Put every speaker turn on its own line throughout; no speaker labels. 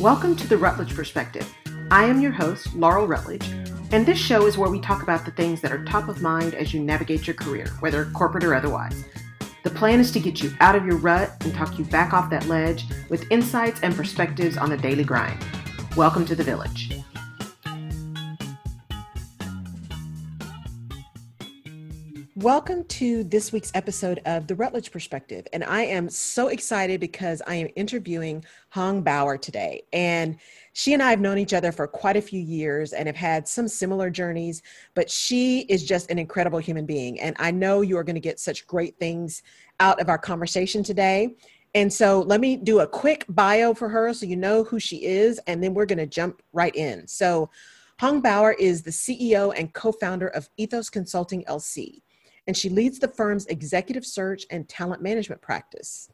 Welcome to the Rutledge Perspective. I am your host, Laurel Rutledge, and this show is where we talk about the things that are top of mind as you navigate your career, whether corporate or otherwise. The plan is to get you out of your rut and talk you back off that ledge with insights and perspectives on the daily grind. Welcome to the village. Welcome to this week's episode of The Rutledge Perspective. And I am so excited because I am interviewing Hang Bower today. And she and I have known each other for quite a few years and have had some similar journeys, but she is just an incredible human being. And I know you are going to get such great things out of our conversation today. And so let me do a quick bio for her so you know who she is, and then we're going to jump right in. So, Hang Bower is the CEO and co founder of Ethos Consulting LC and she leads the firm's executive search and talent management practice.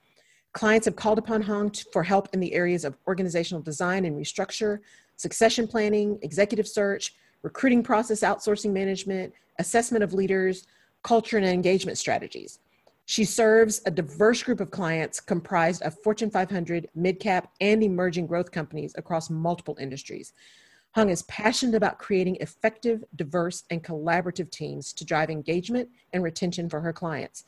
Clients have called upon Hang for help in the areas of organizational design and restructure, succession planning, executive search, recruiting process outsourcing management, assessment of leaders, culture and engagement strategies. She serves a diverse group of clients comprised of Fortune 500, mid-cap, and emerging growth companies across multiple industries. Hang is passionate about creating effective, diverse, and collaborative teams to drive engagement and retention for her clients.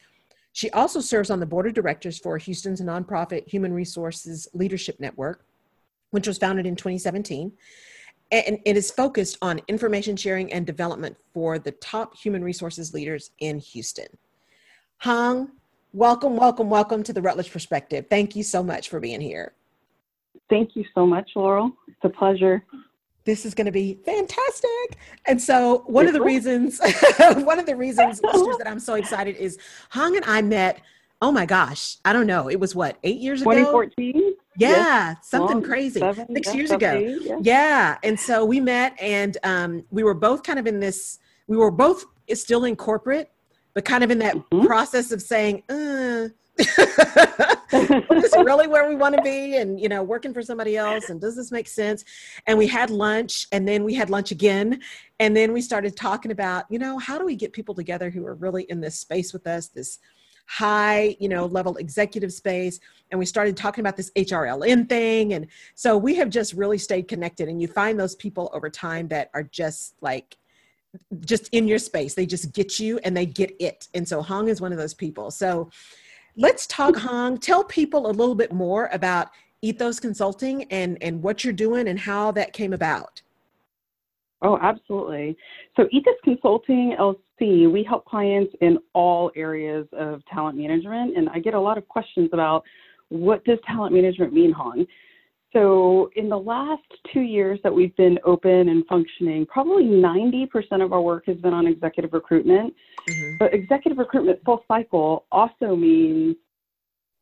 She also serves on the board of directors for Houston's nonprofit Human Resources Leadership Network, which was founded in 2017. And it is focused on information sharing and development for the top human resources leaders in Houston. Hang, welcome, welcome, welcome to the Rutledge Perspective. Thank you so much for being here.
Thank you so much, Laurel. It's a pleasure
this is going to be fantastic. And so one of the reasons, one of the reasons, that I'm so excited is Hang and I met. Oh my gosh, I don't know. It was what eight years
ago. 2014.
Yeah, yes. something Long, crazy. Seven, Six years ago. Eight, yeah. yeah. and so we met, and um, we were both kind of in this. We were both still in corporate, but kind of in that mm-hmm. process of saying, uh, is this really where we want to be and you know working for somebody else and does this make sense? And we had lunch and then we had lunch again and then we started talking about you know how do we get people together who are really in this space with us this high you know level executive space? And we started talking about this hrln thing and so we have just really stayed connected and you find those people over time that are just like just in your space. They just get you and they get it. And so Hang is one of those people. So let's talk, Hang. Tell people a little bit more about Ethos Consulting and, and what you're doing and how that came about.
Oh, absolutely. So, Ethos Consulting LC, we help clients in all areas of talent management. And I get a lot of questions about what does talent management mean, Hang? So, in the last two years that we've been open and functioning, probably 90% of our work has been on executive recruitment. Mm-hmm. But executive recruitment full cycle also means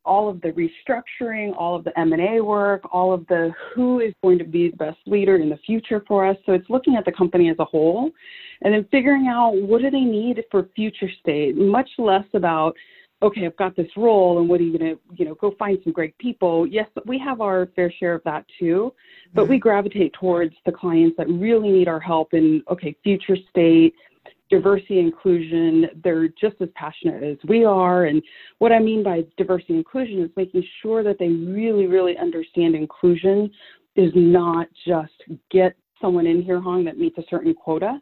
all of the restructuring, all of the M&A work, all of the who is going to be the best leader in the future for us. So it's looking at the company as a whole and then figuring out what do they need for future state, much less about okay, I've got this role and what are you to, you know, go find some great people. Yes, we have our fair share of that too, but mm-hmm. we gravitate towards the clients that really need our help in, okay, future state, diversity inclusion. They're just as passionate as we are. And what I mean by diversity inclusion is making sure that they really, really understand inclusion is not just get someone in here, Hang, that meets a certain quota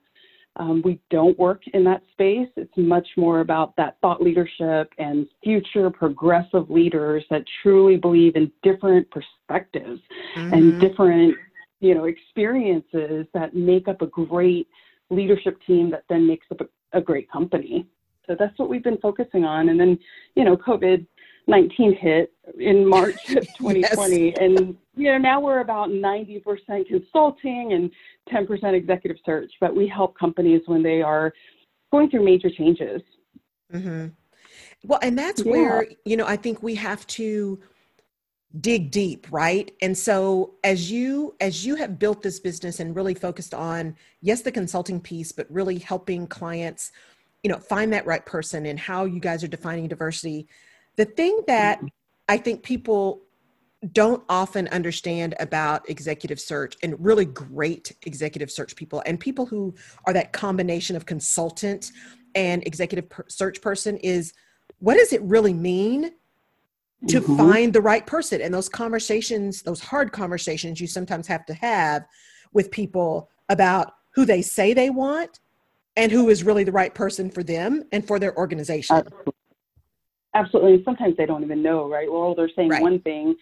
um, we don't work in that space. It's much more about that thought leadership and future progressive leaders that truly believe in different perspectives mm-hmm. and different, you know, experiences that make up a great leadership team that then makes up a, a great company. So that's what we've been focusing on. And then, you know, COVID 19 hit in March of 2020. yes. And, you know, now we're about 90% consulting and 10% executive search, but we help companies when they are going through major changes.
Mm-hmm. Well, and that's yeah. where, you know, I think we have to dig deep right and so as you as you have built this business and really focused on yes the consulting piece but really helping clients you know find that right person and how you guys are defining diversity the thing that I think people don't often understand about executive search and really great executive search people and people who are that combination of consultant and executive per- search person is what does it really mean to mm-hmm. find the right person? And those conversations those hard conversations you sometimes have to have with people about who they say they want and who is really the right person for them and for their organization
absolutely, And sometimes they don't even know right well they're saying right. one thing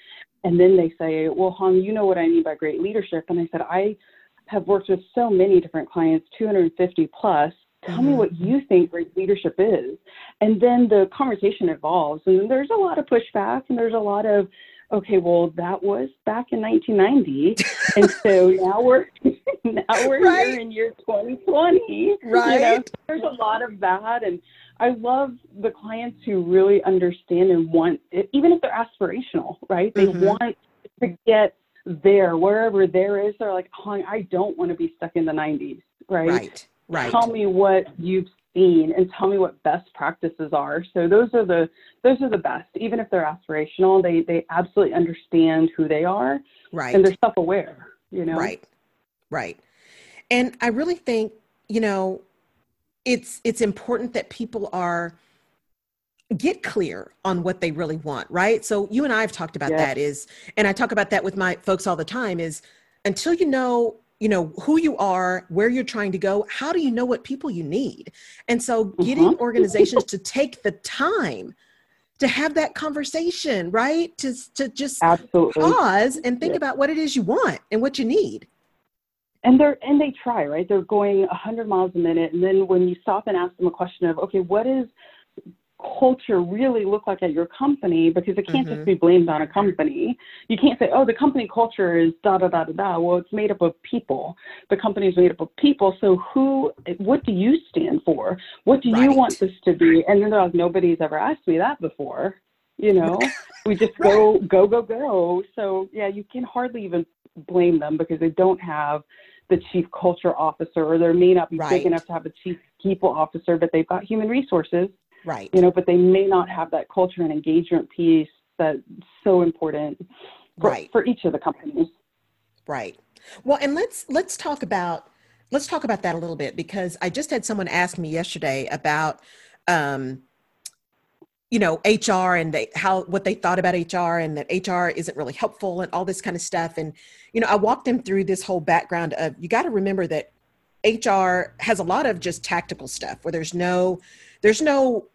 and then they say well Hang you know what i mean by great leadership and i said i have worked with so many different clients 250 plus Tell mm-hmm. me what you think great leadership is. And then the conversation evolves. And there's a lot of pushback and there's a lot of, okay, well, that was back in 1990. and so now we're now we're right. here in year 2020.
Right. You know,
there's a lot of that. And I love the clients who really understand and want, it even if they're aspirational, right? They mm-hmm. want to get there, wherever there is. They're like, I don't want to be stuck in the 90s, right?
Right. Right.
Tell me what you've seen and tell me what best practices are. So those are the those are the best. Even if they're aspirational, they they absolutely understand who they are.
Right.
And they're self aware, you know.
Right. Right. And I really think, you know, it's it's important that people are get clear on what they really want, right? So you and I have talked about that is and I talk about that with my folks all the time is until you know you know who you are where you're trying to go how do you know what people you need and so getting mm-hmm. organizations to take the time to have that conversation right to, to just
Absolutely.
pause and think yeah. about what it is you want and what you need
and they're and they try right they're going 100 miles a minute and then when you stop and ask them a question of okay what is culture really look like at your company because it can't mm-hmm. just be blamed on a company. You can't say, oh, the company culture is da da da da da. Well, it's made up of people. The company is made up of people. So who, what do you stand for? What do right. you want this to be? And then they're like, nobody's ever asked me that before. You know, we just go, go, go, go. So yeah, you can hardly even blame them because they don't have the chief culture officer or they may not be right. big enough to have a chief people officer, but they've got human resources
Right.
You know, but they may not have that culture and engagement piece that's so important for,
right.
for each of the companies.
Right. Well, and let's let's talk about let's talk about that a little bit because I just had someone ask me yesterday about um, you know hr and they, how what they thought about hr and that hr isn't really helpful and all this kind of stuff and you know i walked them through this whole background of you got to remember that hr has a lot of just tactical stuff where there's no there's no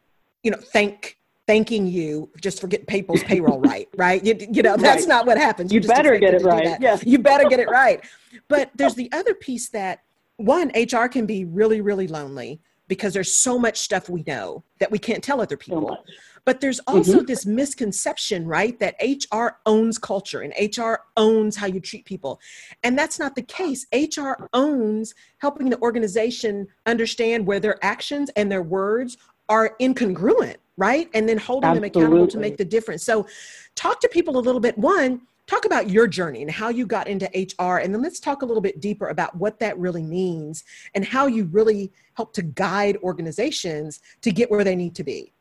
you know, thank thanking you just for getting people's payroll right, right? You, you know, that's right. not what happens.
You, you better get it right. Yes.
You better get it right. But there's the other piece that one, HR can be really, really lonely because there's so much stuff we know that we can't tell other people. But there's also mm-hmm. this misconception, right, that HR owns culture and HR owns how you treat people. And that's not the case. HR owns helping the organization understand where their actions and their words are incongruent, right? And then holding Absolutely. them accountable to make the difference. So, talk to people a little bit. One, talk about your journey and how you got into HR. And then let's talk a little bit deeper about what that really means and how you really help to guide organizations to get where they need to be.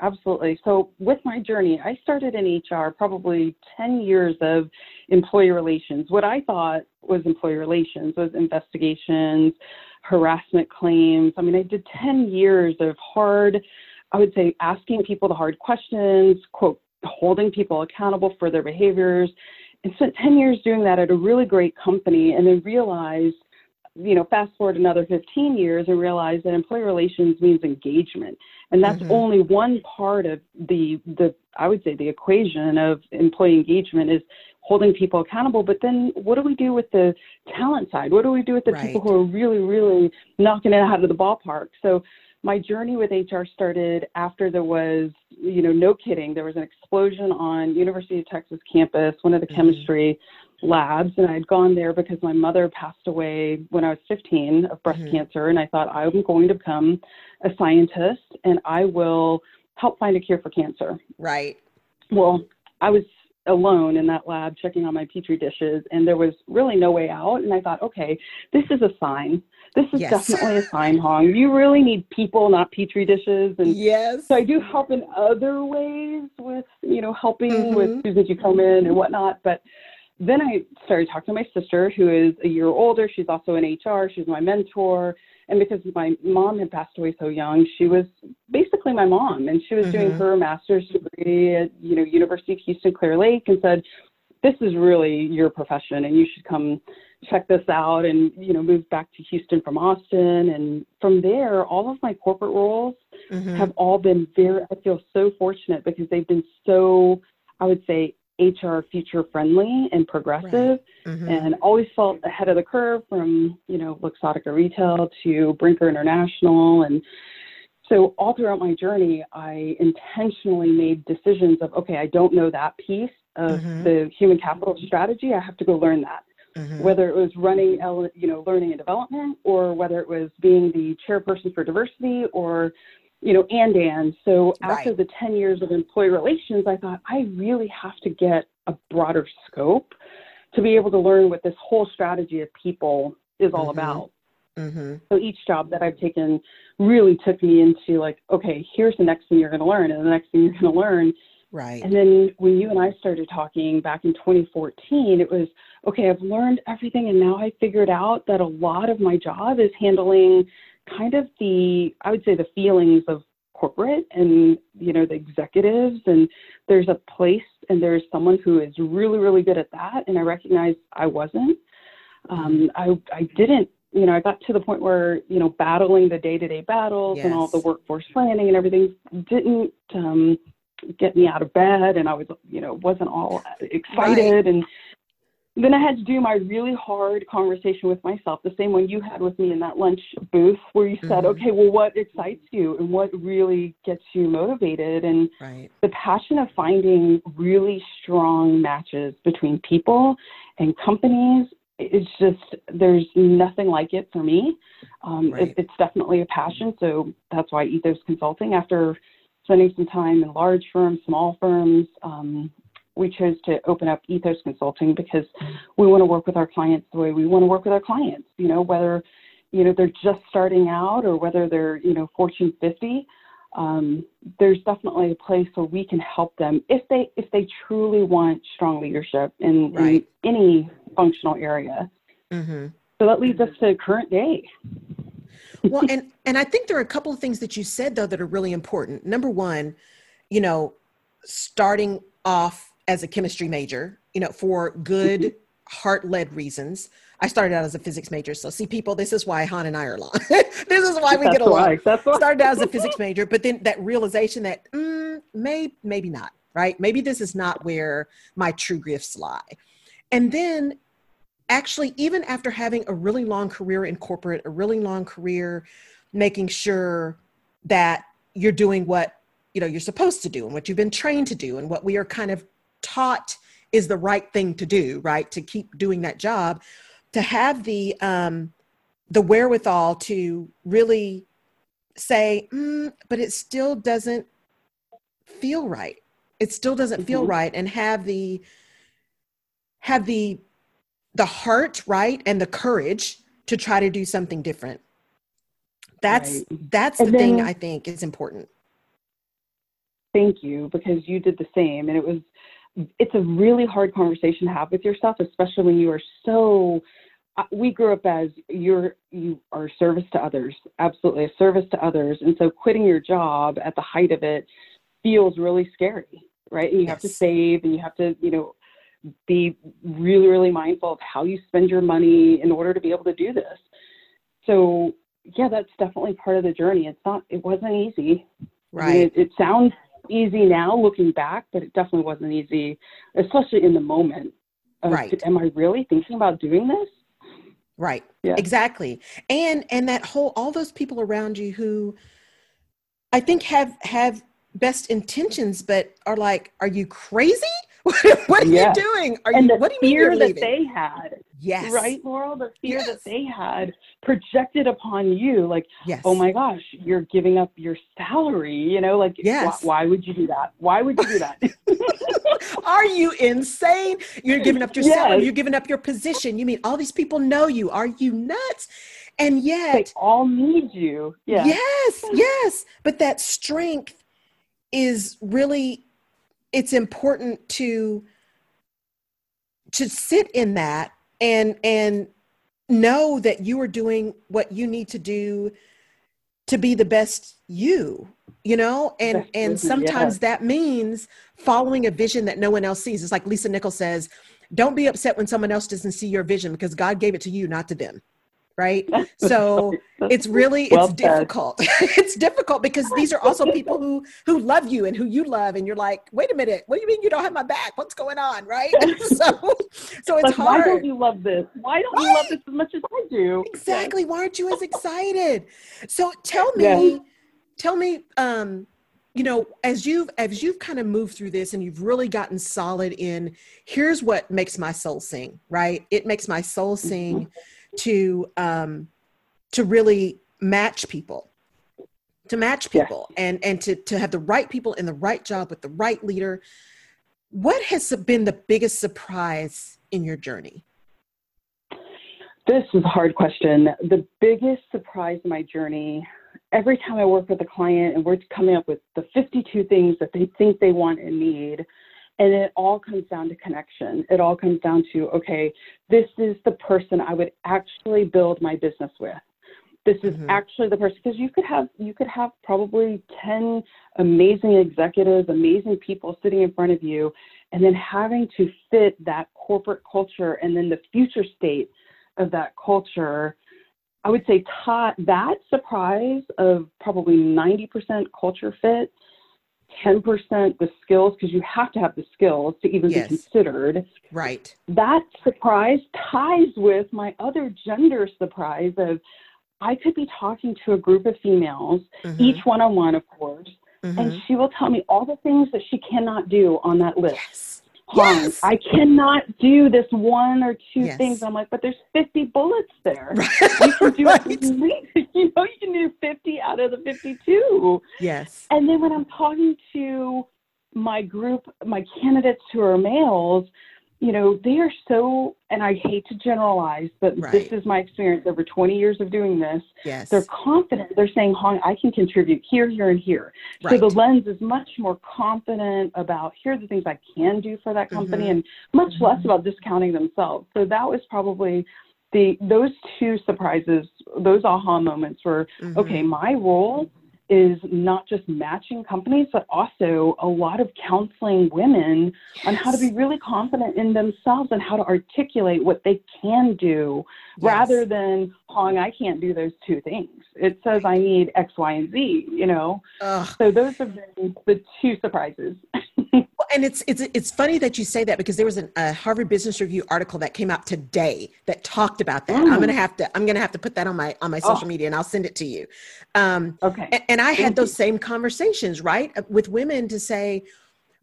Absolutely. So, with my journey, I started in HR probably 10 years of employee relations. What I thought was employee relations was investigations, harassment claims. I mean, I did 10 years of hard, I would say, asking people the hard questions, quote, holding people accountable for their behaviors, and spent 10 years doing that at a really great company, and then realized, you know, fast forward another 15 years and realized that employee relations means engagement. And that's mm-hmm. only one part of the, the, I would say, the equation of employee engagement is holding people accountable. But then what do we do with the talent side? What do we do with the right. people who are really, really knocking it out of the ballpark? So my journey with HR started after there was, you know, no kidding, there was an explosion on University of Texas campus, one of the mm-hmm. chemistry labs, and I'd gone there because my mother passed away when I was 15 of breast mm-hmm. cancer, and I thought I'm going to become a scientist and I will help find a cure for cancer.
Right.
Well, I was alone in that lab checking on my petri dishes and there was really no way out and i thought okay this is a sign this is yes. definitely a sign Hang. You really need people not petri dishes. And
yes.
so i do help in other ways with you know helping mm-hmm. with come in and whatnot. But then i started talking to my sister who is a year older. She's also in hr she's my mentor. And because my mom had passed away so young, she was basically my mom, and she was mm-hmm. doing her master's degree at you know University of Houston Clear Lake, and said, "This is really your profession, and you should come check this out." And you know, moved back to Houston from Austin, and from there, all of my corporate roles mm-hmm. have all been very. I feel so fortunate because they've been so, I would say, HR future friendly and progressive right. mm-hmm. and always felt ahead of the curve from, you know, Luxottica Retail to Brinker International. And so all throughout my journey, I intentionally made decisions of, okay, I don't know that piece of mm-hmm. the human capital strategy. I have to go learn that. Mm-hmm. Whether it was running, you know, learning and development, or whether it was being the chairperson for diversity, or you know, and and. So after right. the 10 years of employee relations, I thought I really have to get a broader scope to be able to learn what this whole strategy of people is all mm-hmm. about. Mm-hmm. So each job that I've taken really took me into like, okay, here's the next thing you're going to learn, and the next thing you're going to learn.
Right.
And then when you and I started talking back in 2014, it was okay. I've learned everything, and now I figured out that a lot of my job is handling kind of the I would say the feelings of corporate and you know the executives and there's a place and there's someone who is really really good at that and I recognize I wasn't um, I I didn't you know I got to the point where you know battling the day to day battles yes. and all the workforce planning and everything didn't um, get me out of bed and I was you know wasn't all excited right. and then I had to do my really hard conversation with myself, the same one you had with me in that lunch booth, where you said, mm-hmm. okay, well, what excites you and what really gets you motivated? And right. the passion of finding really strong matches between people and companies. It's just, there's nothing like it for me. Um, right. it, it's definitely a passion. So that's why Ethos Consulting, after spending some time in large firms, small firms, um, we chose to open up Ethos Consulting because we want to work with our clients the way we want to work with our clients. You know, whether you know they're just starting out or whether they're you know Fortune 50. Um, there's definitely a place where we can help them if they if they truly want strong leadership in, right. in any functional area. Mm-hmm. So that leads us to current day.
Well, and and I think there are a couple of things that you said though that are really important. Number one, you know, starting off as a chemistry major, you know, for good heart-led reasons. I started out as a physics major. So see people, this is why Hang and I are along. this is why we
That's
get along.
Why. That's why.
Started out as a physics major, but then that realization that mm, may, maybe not, right? Maybe this is not where my true gifts lie. And then actually, even after having a really long career in corporate, a really long career making sure that you're doing what you know you're supposed to do and what you've been trained to do and what we are kind of taught is the right thing to do, right? To keep doing that job, to have the um, the wherewithal to really say, mm, but it still doesn't feel right. It still doesn't mm-hmm. feel right, and have the have the the heart right and the courage to try to do something different. That's right. that's and the then, thing I think is important.
Thank you because you did the same, and it was it's a really hard conversation to have with yourself, especially when you are so. Uh, we grew up as you're you are service to others, absolutely a service to others, and so quitting your job at the height of it feels really scary, right? And you yes. have to save, and you have to you know be really really mindful of how you spend your money in order to be able to do this. So yeah, that's definitely part of the journey. It's not. It wasn't easy.
Right. I mean,
it, it sounds easy now looking back, but it definitely wasn't easy, especially in the moment. Of,
right.
Am I really thinking about doing this?
Right. Yeah. Exactly. And and that whole all those people around you who I think have have best intentions but are like, are you crazy? what are you doing? Are
and
you,
the
what
do you mean fear that they had.
Yes.
Right, Laurel? The fear yes. that they had projected upon you, like, oh
yes.
oh my gosh, you're giving up your salary, you know, like
yes.
wh- why would you do that? Why would you do that?
are you insane? You're giving up your yes. salary, you're giving up your position. You mean all these people know you. Are you nuts? And yet
they all need you.
Yeah. Yes, yes. But that strength is really it's important to to sit in that and and know that you are doing what you need to do to be the best you you know? And and sometimes yeah. that means following a vision that no one else sees. It's like lisa nichols says don't be upset when someone else doesn't see your vision because god gave it to you not to them right? So it's really well it's said. difficult. It's difficult because these are also people who who love you and who you love and you're like wait a minute. What do you mean you don't have my back? What's going on? Right? So so it's hard
why don't you love this? Why don't right? you love this as much as i do?
Exactly. Why aren't you as excited? So tell me yeah. tell me um you know as you've as you've kind of moved through this and you've really gotten solid in here's what makes my soul sing right? It makes my soul sing mm-hmm to um, to really match people to match people yeah. and and to to have the right people in the right job with the right leader. What has been the biggest surprise in your journey?
This is a hard question. The biggest surprise in my journey every time i work with a client and we're coming up with the 52 things that they think they want and need and it all comes down to connection. It all comes down to, okay, this is the person I would actually build my business with. This is mm-hmm. actually the person because you could have you could have probably 10 amazing executives, amazing people sitting in front of you, and then having to fit that corporate culture and then the future state of that culture. I would say ta- that surprise of probably 90% culture fit 10% the skills because you have to have the skills to even yes. be considered.
Right.
That surprise ties with my other gender surprise of I could be talking to a group of females, mm-hmm. each one on one, of course, mm-hmm. and she will tell me all the things that she cannot do on that list. Yes. Yes. I cannot do this one or two yes. things. I'm like, but there's 50 bullets there. Right. You can do right. you know, you can do 50 out of the 52.
Yes.
And then when I'm talking to my group, my candidates who are males, you know, they are so, and I hate to generalize, but right. this is my experience over 20 years of doing this.
Yes.
They're confident. They're saying, Hang, I can contribute here, here, and here. Right. So the lens is much more confident about here are the things I can do for that company mm-hmm. and much mm-hmm. less about discounting themselves. So that was probably the, those two surprises, those aha moments were, mm-hmm. okay, my role is not just matching companies, but also a lot of counseling women yes. on how to be really confident in themselves and how to articulate what they can do yes. rather than, Hang, I can't do those two things. It says I need X, Y, and Z, you know? Ugh. So those have been the two surprises.
and it's it's it's funny that you say that because there was an, a Harvard Business Review article that came out today that talked about that. Mm. I'm gonna have to I'm gonna have to put that on my on my social oh. media and I'll send it to you.
Um, okay.
And, and I had those same conversations right uh, with women to say,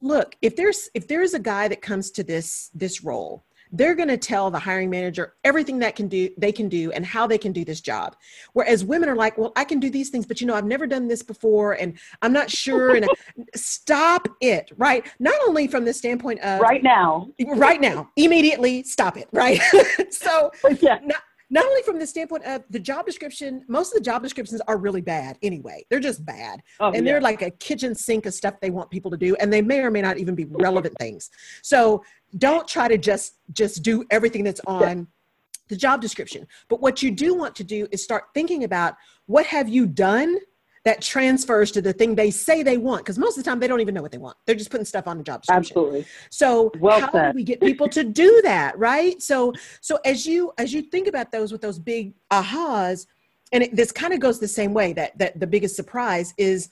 look, if there's if there is a guy that comes to this this role they're going to tell the hiring manager everything that can do they can do and how they can do this job whereas women are like well i can do these things but you know i've never done this before and i'm not sure and stop it right not only from the standpoint of
right now
right now immediately stop it right so yeah not, not only from the standpoint of the job description, most of the job descriptions are really bad anyway. They're just bad. Oh, and yeah. they're like a kitchen sink of stuff they want people to do. And they may or may not even be relevant things. So don't try to just just do everything that's on the job description. But what you do want to do is start thinking about what have you done that transfers to the thing they say they want because most of the time they don't even know what they want. They're just putting stuff on the job description.
Absolutely.
So well how said. do we get people to do that right? So so as you as you think about those with those big ahas and it, this kind of goes the same way that that the biggest surprise is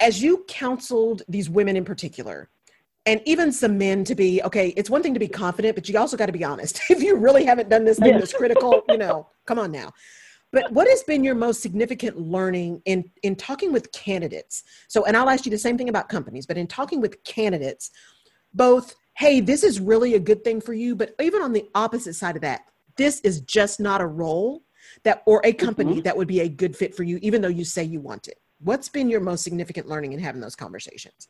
as you counseled these women in particular and even some men to be okay it's one thing to be confident but you also got to be honest. If you really haven't done this thing that's critical you know come on now. But what has been your most significant learning in in talking with candidates? So and i'll ask you the same thing about companies but in talking with candidates both hey this is really a good thing for you but even on the opposite side of that this is just not a role that or a company mm-hmm. that would be a good fit for you even though you say you want it. What's been your most significant learning in having those conversations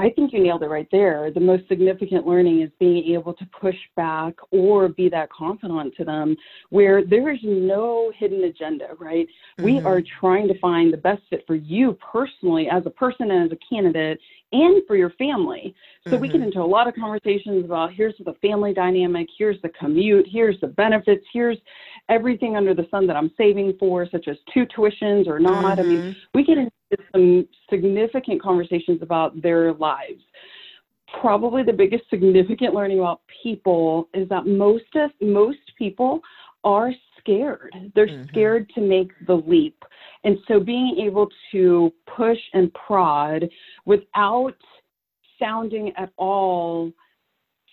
I think you nailed it right there. The most significant learning is being able to push back or be that confidant to them where there is no hidden agenda, right? Mm-hmm. We are trying to find the best fit for you personally as a person and as a candidate and for your family. So mm-hmm. we get mm-hmm. into a lot of conversations about here's the family dynamic, here's the commute, here's the benefits, here's everything under the sun that I'm saving for, such as two tuitions or not. Mm-hmm. I mean, mm-hmm. we get into some significant conversations about their lives. Probably the biggest significant learning about people is that most of most people are scared. They're mm-hmm. scared to make the leap. And so being able to push and prod without sounding at all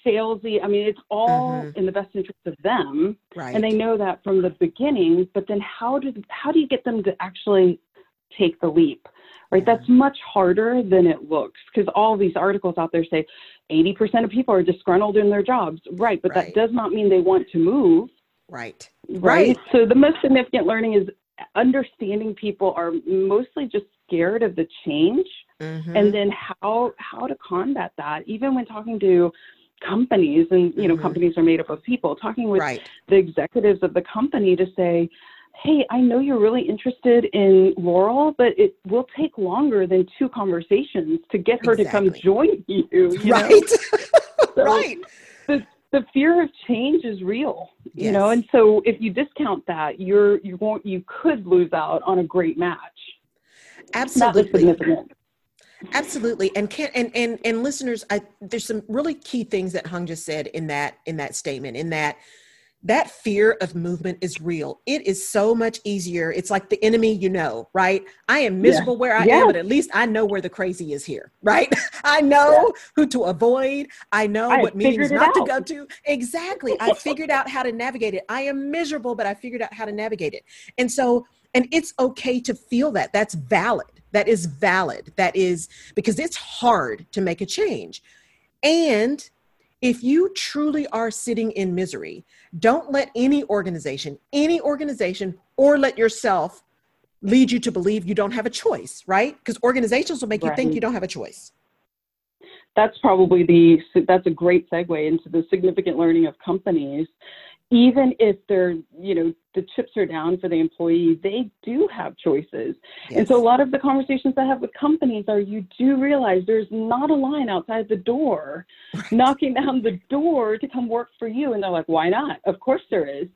salesy. I mean, it's all mm-hmm. in the best interest of them, right. and they know that from the beginning. But then, how do how do you get them to actually take the leap? Right, mm-hmm. that's much harder than it looks because all these articles out there say 80% of people are disgruntled in their jobs. Right, but right. that does not mean they want to move.
Right.
right. Right. So the most significant learning is understanding people are mostly just scared of the change mm-hmm. and then how how to combat that even when talking to companies and you know mm-hmm. companies are made up of people talking with right. the executives of the company to say hey i know you're really interested in laurel but it will take longer than two conversations to get her exactly. to come join you, you
right so right
the, the fear of change is real you yes. know and so if you discount that you're you won't you could lose out on a great match
absolutely absolutely and can and and and listeners i there's some really key things that Hang just said in that in that statement in that that fear of movement is real. It is so much easier. It's like the enemy you know right? I am miserable yeah. where i yeah. am but at least i know where the crazy is here right? I know yeah. who to avoid. I know I what meetings not out. to go to. Exactly. I figured out how to navigate it. I am miserable but i figured out how to navigate it. And so and it's okay to feel that. That's valid that is valid that is because it's hard to make a change. And if you truly are sitting in misery don't let any organization any organization or let yourself lead you to believe you don't have a choice right? Because organizations will make right. you think you don't have a choice.
That's probably the that's a great segue into the significant learning of companies. Even if they're, you know, the chips are down for the employee, they do have choices. Yes. And so a lot of the conversations I have with companies are you do realize there's not a line outside the door right. knocking down the door to come work for you. And they're like, why not? Of course there is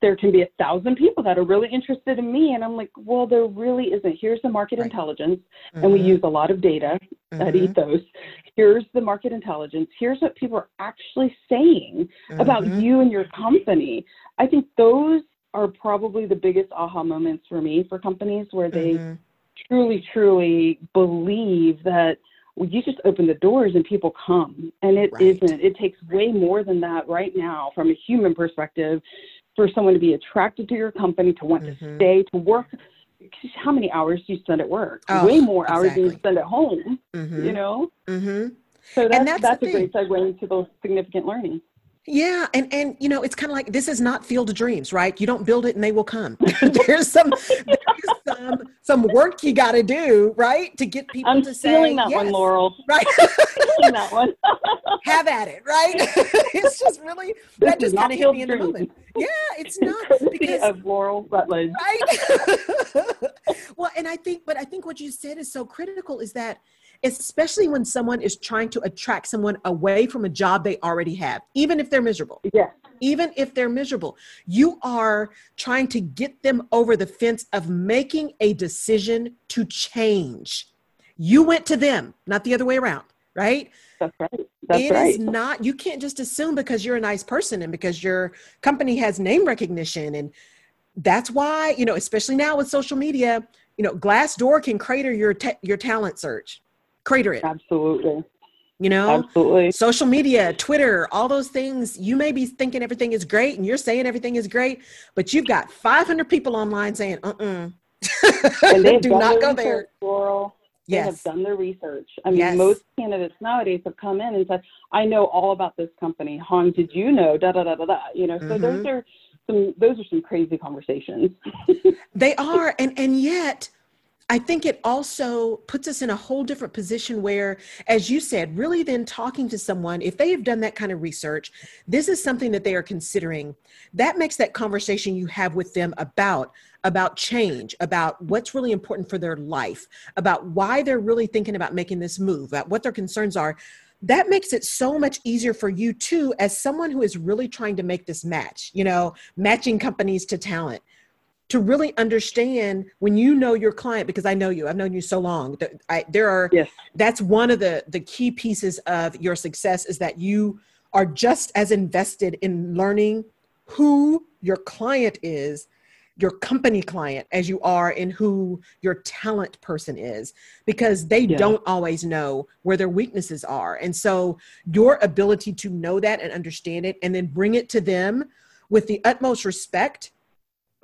there can be a thousand people that are really interested in me. And I'm like, well, there really isn't. Here's the market right. intelligence. Mm-hmm. And we mm-hmm. use a lot of data mm-hmm. at Ethos. Here's the market intelligence. Here's what people are actually saying mm-hmm. about you and your company. I think those are probably the biggest aha moments for me for companies where they mm-hmm. truly, truly believe that well, you just open the doors and people come. And it right. not It takes way more than that right now from a human perspective for someone to be attracted to your company, to want mm-hmm. to stay, to work. How many hours do you spend at work? Oh, Way more hours than you spend at home. Mm-hmm. You know.
Mm-hmm.
So that's, that's, that's a great segue into those significant learning.
Yeah, and and you know, it's kind of like this is not Field of Dreams, right? You don't build it and they will come. there's some there's some some work you got to do, right, to get people
I'm
to
say that yes. one, Laurel.
Right,
that one.
Have at it, right? it's just really this that just kind of hit me in the moment. Yeah, it's not
because of Laurel Rutledge,
right? well, and I think, but I think what you said is so critical is that especially when someone is trying to attract someone away from a job they already have, even if they're miserable.
Yeah.
Even if they're miserable, you are trying to get them over the fence of making a decision to change. You went to them, not the other way around, right?
That's right. That's
it
right.
is not, you can't just assume because you're a nice person and because your company has name recognition. And that's why, you know, especially now with social media, you know, Glassdoor can crater your, your talent search crater it.
Absolutely.
You know,
absolutely.
Social media, Twitter, all those things. You may be thinking everything is great and you're saying everything is great, but you've got 500 people online saying, uh uh-uh.
and they
do not go there.
Laurel. They yes. have done their research. I mean, yes. most candidates nowadays have come in and said, I know all about this company. Hang, did you know? Da da da da da. You know, so mm-hmm. those are some those are some crazy conversations.
they are. And and yet I think it also puts us in a whole different position where, as you said, really then talking to someone, if they have done that kind of research, this is something that they are considering. That makes that conversation you have with them about about change, about what's really important for their life, about why they're really thinking about making this move, about what their concerns are. That makes it so much easier for you too, as someone who is really trying to make this match, you know, matching companies to talent to really understand when you know your client because i know you i've known you so long that I, there are
yes.
that's one of the the key pieces of your success is that you are just as invested in learning who your client is your company client as you are in who your talent person is because they yeah. don't always know where their weaknesses are and so your ability to know that and understand it and then bring it to them with the utmost respect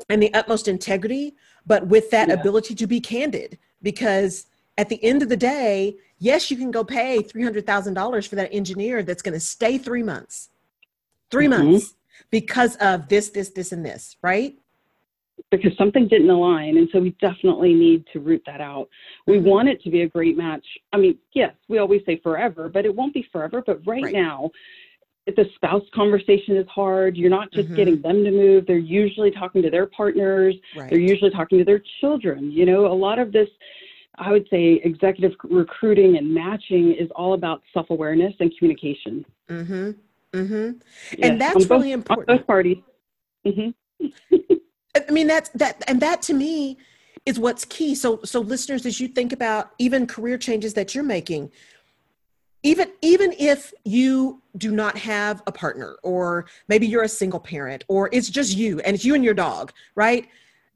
and the utmost integrity, but with that yeah. ability to be candid. Because at the end of the day, yes, you can go pay $300,000 for that engineer that's going to stay three months, 3 mm-hmm. months because of this, this, this, and this, right?
Because something didn't align. And so we definitely need to root that out. We mm-hmm. want it to be a great match. I mean, yes, we always say forever, but it won't be forever. But right, right. now, the spouse conversation is hard, you're not just mm-hmm. getting them to move. They're usually talking to their partners. Right. They're usually talking to their children. You know, a lot of this, I would say, executive recruiting and matching is all about self awareness and communication.
Mm-hmm. Mm-hmm. Yes, and that's really important.
On both parties. Mm-hmm.
I mean, that's that, and that to me is what's key. So, so listeners, as you think about even career changes that you're making, even even if you do not have a partner or maybe you're a single parent or it's just you and it's you and your dog right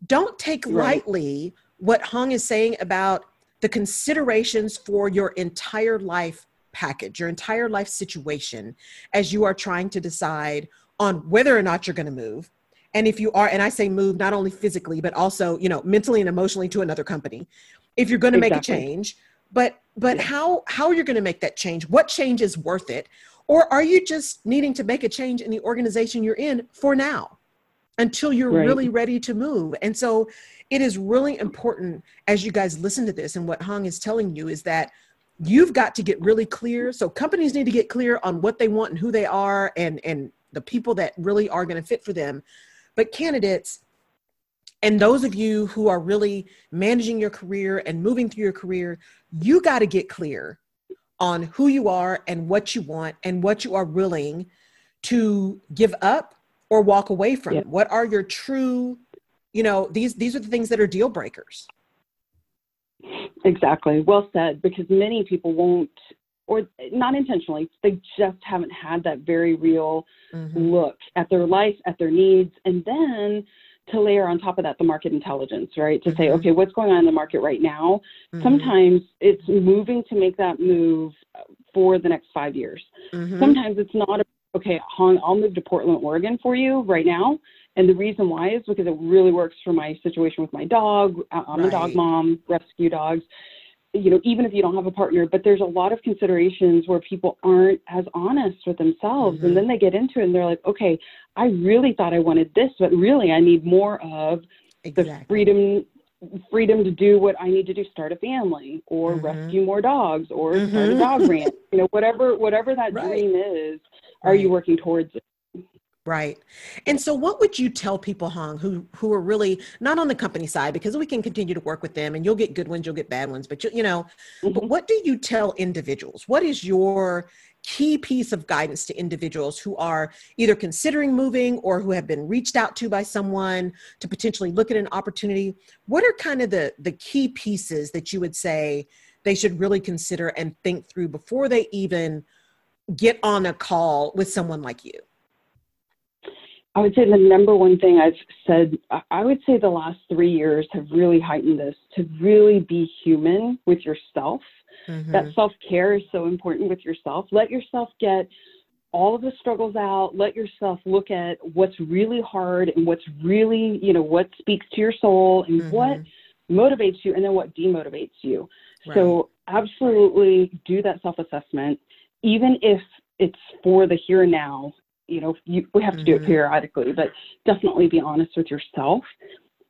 don't take right. lightly what Hang is saying about the considerations for your entire life package your entire life situation as you are trying to decide on whether or not you're going to move and if you are and i say move not only physically but also you know mentally and emotionally to another company if you're going to exactly. make a change but but how how you're going to make that change what change is worth it or are you just needing to make a change in the organization you're in for now until you're right. really ready to move? And so it is really important as you guys listen to this and what Hang is telling you is that you've got to get really clear. So companies need to get clear on what they want and who they are and and the people that really are going to fit for them. But candidates and those of you who are really managing your career and moving through your career, you got to get clear on who you are and what you want and what you are willing to give up or walk away from. Yeah. What are your true, you know, these these are the things that are deal breakers.
Exactly. Well said because many people won't or not intentionally, they just haven't had that very real mm-hmm. look at their life, at their needs, and then to layer on top of that the market intelligence, right? To mm-hmm. say, okay, what's going on in the market right now? Mm-hmm. Sometimes it's moving to make that move for the next five years. Mm-hmm. Sometimes it's not, okay, I'll move to Portland, Oregon for you right now. And the reason why is because it really works for my situation with my dog. I'm right. a dog mom, rescue dogs you know, even if you don't have a partner, but there's a lot of considerations where people aren't as honest with themselves. Mm-hmm. And then they get into it and they're like, okay, I really thought I wanted this, but really I need more of exactly. the freedom freedom to do what I need to do, start a family or mm-hmm. rescue more dogs or mm-hmm. start a mm-hmm. dog ranch. You know, whatever whatever that right. dream is, are right. you working towards it?
Right. And so what would you tell people, Hang, who who are really not on the company side because we can continue to work with them and you'll get good ones, you'll get bad ones, but you, you know, mm-hmm. but what do you tell individuals? What is your key piece of guidance to individuals who are either considering moving or who have been reached out to by someone to potentially look at an opportunity? What are kind of the the key pieces that you would say they should really consider and think through before they even get on a call with someone like you?
I would say the number one thing I've said, I would say the last three years have really heightened this to really be human with yourself. Mm-hmm. That self care is so important with yourself. Let yourself get all of the struggles out. Let yourself look at what's really hard and what's really, you know, what speaks to your soul and mm-hmm. what motivates you and then what demotivates you. Right. So, absolutely do that self assessment, even if it's for the here and now you know, you, we have to do it mm-hmm. periodically, but definitely be honest with yourself.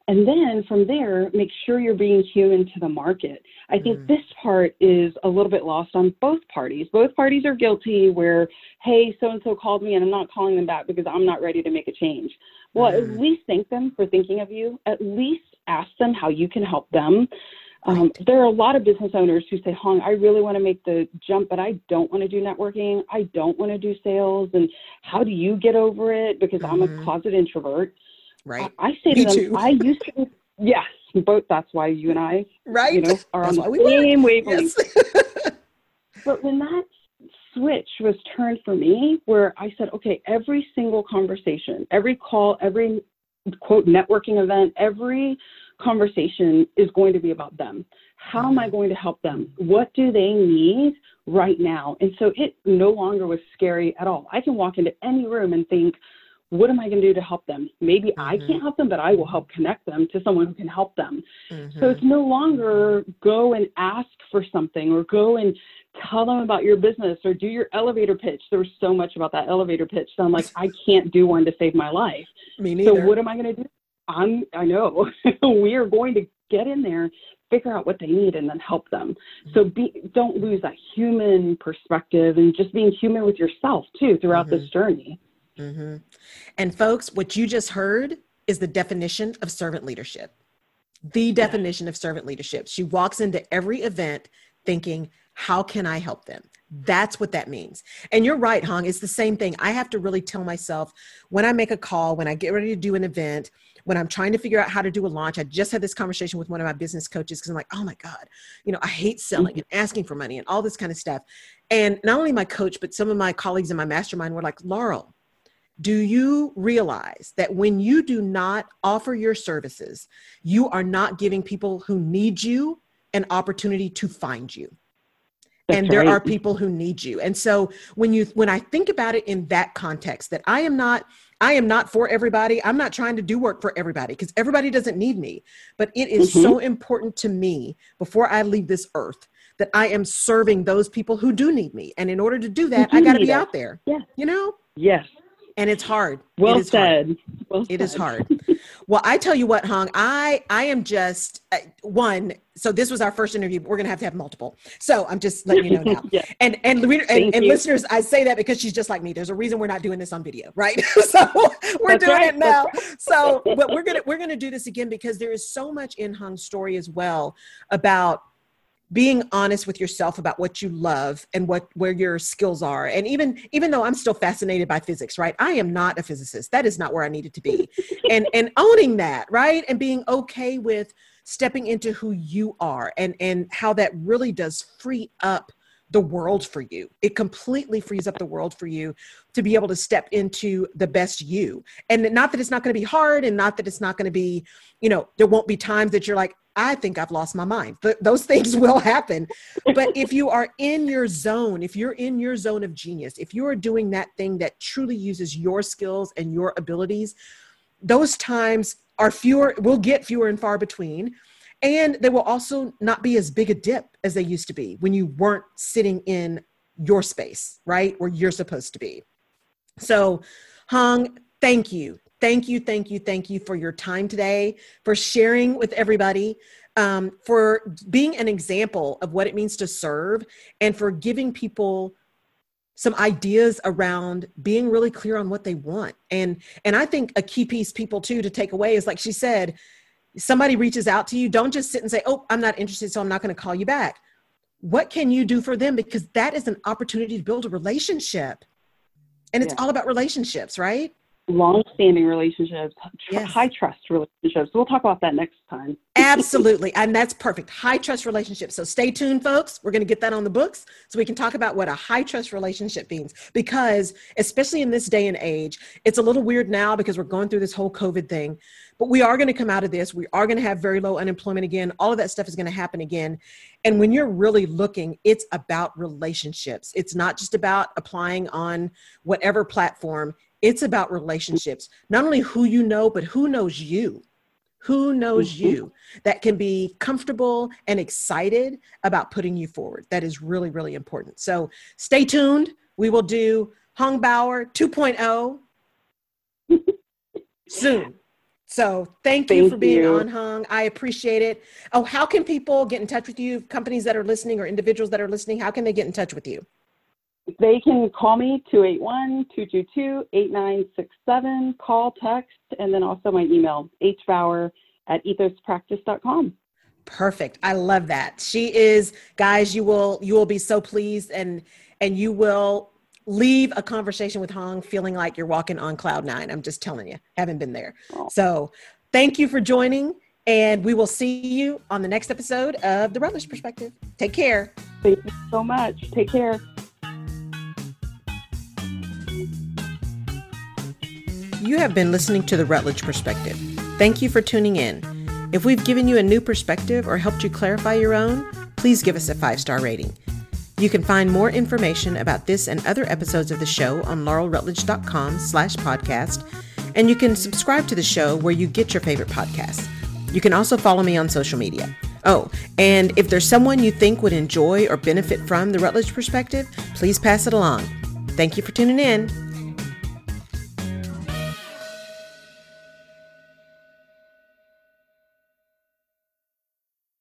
And then from there, make sure you're being human to the market. I think mm. this part is a little bit lost on both parties. Both parties are guilty where, hey, so and so called me and I'm not calling them back because I'm not ready to make a change. Well, mm. at least thank them for thinking of you. At least ask them how you can help them. Um, there are a lot of business owners who say, Hang, I really want to make the jump, but I don't want to do networking. I don't want to do sales. And how do you get over it? Because mm-hmm. I'm a mm-hmm. closet introvert.
Right.
I, I say Me to them, too. I used to, yes, both. That's why you and I,
right,
you know, are
that's
on the same wavelength. Yes. but when that switch was turned for me, where I said, okay, every single conversation, every call, every quote networking event, every conversation is going to be about them. How am I mm-hmm. going to help them? What do they need right now? And so it no longer was scary at all. I can walk into any room and think, what am I going to do to help them? Maybe mm-hmm. I can't help them, but I will help connect them to someone who can help them. Mm-hmm. So it's no longer go and ask for something or go and tell them about your business or do your elevator pitch. There was so much about that elevator pitch. So I'm like, I can't do one to save my life.
Me neither.
So what am I going to do? I'm, I know we are going to get in there, figure out what they need, and then help them. So be, don't lose that human perspective and just being human with yourself too throughout mm-hmm. this journey.
Mm-hmm. And folks, what you just heard is the definition of servant leadership. The definition of servant leadership. She walks into every event thinking, how can I help them? That's what that means. And you're right, Hang. It's the same thing. I have to really tell myself when I make a call, when I get ready to do an event, when I'm trying to figure out how to do a launch. I just had this conversation with one of my business coaches because I'm like, oh my God, you know, I hate selling mm-hmm. and asking for money and all this kind of stuff. And not only my coach, but some of my colleagues in my mastermind were like, Laurel, do you realize that when you do not offer your services, you are not giving people who need you an opportunity to find you? That's and there right. are people who need you. And so when you when I think about it in that context that I am not I am not for everybody. I'm not trying to do work for everybody because everybody doesn't need me. But it is mm-hmm. so important to me before I leave this earth that I am serving those people who do need me. And in order to do that, I got to be it. out there.
Yeah.
You know?
Yes
and it's hard.
Well
it
said.
Hard.
Well
it said. is hard. well, I tell you what, Hang, I I am just uh, one. So this was our first interview. But we're gonna have to have multiple. So I'm just letting you know now. yeah. And and and, and listeners, I say that because she's just like me. There's a reason we're not doing this on video, right? so we're That's doing right. it now. Right. so but we're gonna we're gonna do this again because there is so much in Hang's story as well about being honest with yourself about what you love and what where your skills are. And even even though i'm still fascinated by physics right? I am not a physicist. That is not where i needed to be. And and owning that right? And being okay with stepping into who you are and and how that really does free up the world for you. It completely frees up the world for you to be able to step into the best you. And not that it's not going to be hard and not that it's not going to be, you know, there won't be times that you're like, I think I've lost my mind. Th- those things will happen. But if you are in your zone, if you're in your zone of genius, if you are doing that thing that truly uses your skills and your abilities, those times are fewer, will get fewer and far between. And they will also not be as big a dip as they used to be when you weren't sitting in your space, right? Where you're supposed to be. So, Hang, thank you thank you, thank you, thank you for your time today, for sharing with everybody, um, for being an example of what it means to serve, and for giving people some ideas around being really clear on what they want. And and I think a key piece people too to take away is like she said, somebody reaches out to you, don't just sit and say, "Oh, I'm not interested, so I'm not going to call you back." What can you do for them because that is an opportunity to build a relationship. And it's yeah. all about relationships, right?
Long-standing relationships, tr- yes. high trust relationships. We'll talk about that next time.
Absolutely, and that's perfect. High trust relationships. So stay tuned, folks. We're going to get that on the books so we can talk about what a high trust relationship means. Because especially in this day and age, it's a little weird now because we're going through this whole COVID thing. But we are going to come out of this. We are going to have very low unemployment again. All of that stuff is going to happen again. And when you're really looking, it's about relationships. It's not just about applying on whatever platform it's about relationships, not only who you know, but who knows you. Who knows mm-hmm. you that can be comfortable and excited about putting you forward? That is really, really important. So stay tuned. We will do Hang Bower 2.0 soon. So thank you thank for being you. on Hung. I appreciate it. Oh, how can people get in touch with you? Companies that are listening or individuals that are listening, how can they get in touch with you?
They can call me 281-222-8967, call, text, and then also my email, hbower at ethospractice.com.
Perfect. I love that. She is, guys, you will you will be so pleased and and you will leave a conversation with Hang feeling like you're walking on cloud nine. I'm just telling you, haven't been there. So thank you for joining, and we will see you on the next episode of The Rutledge Perspective. Take care.
Thank you so much. Take care.
You have been listening to The Rutledge Perspective. Thank you for tuning in. If we've given you a new perspective or helped you clarify your own, please give us a five star rating. You can find more information about this and other episodes of the show on laurelrutledge.com slash podcast, and you can subscribe to the show where you get your favorite podcasts. You can also follow me on social media. Oh, and if there's someone you think would enjoy or benefit from the Rutledge perspective, please pass it along. Thank you for tuning in.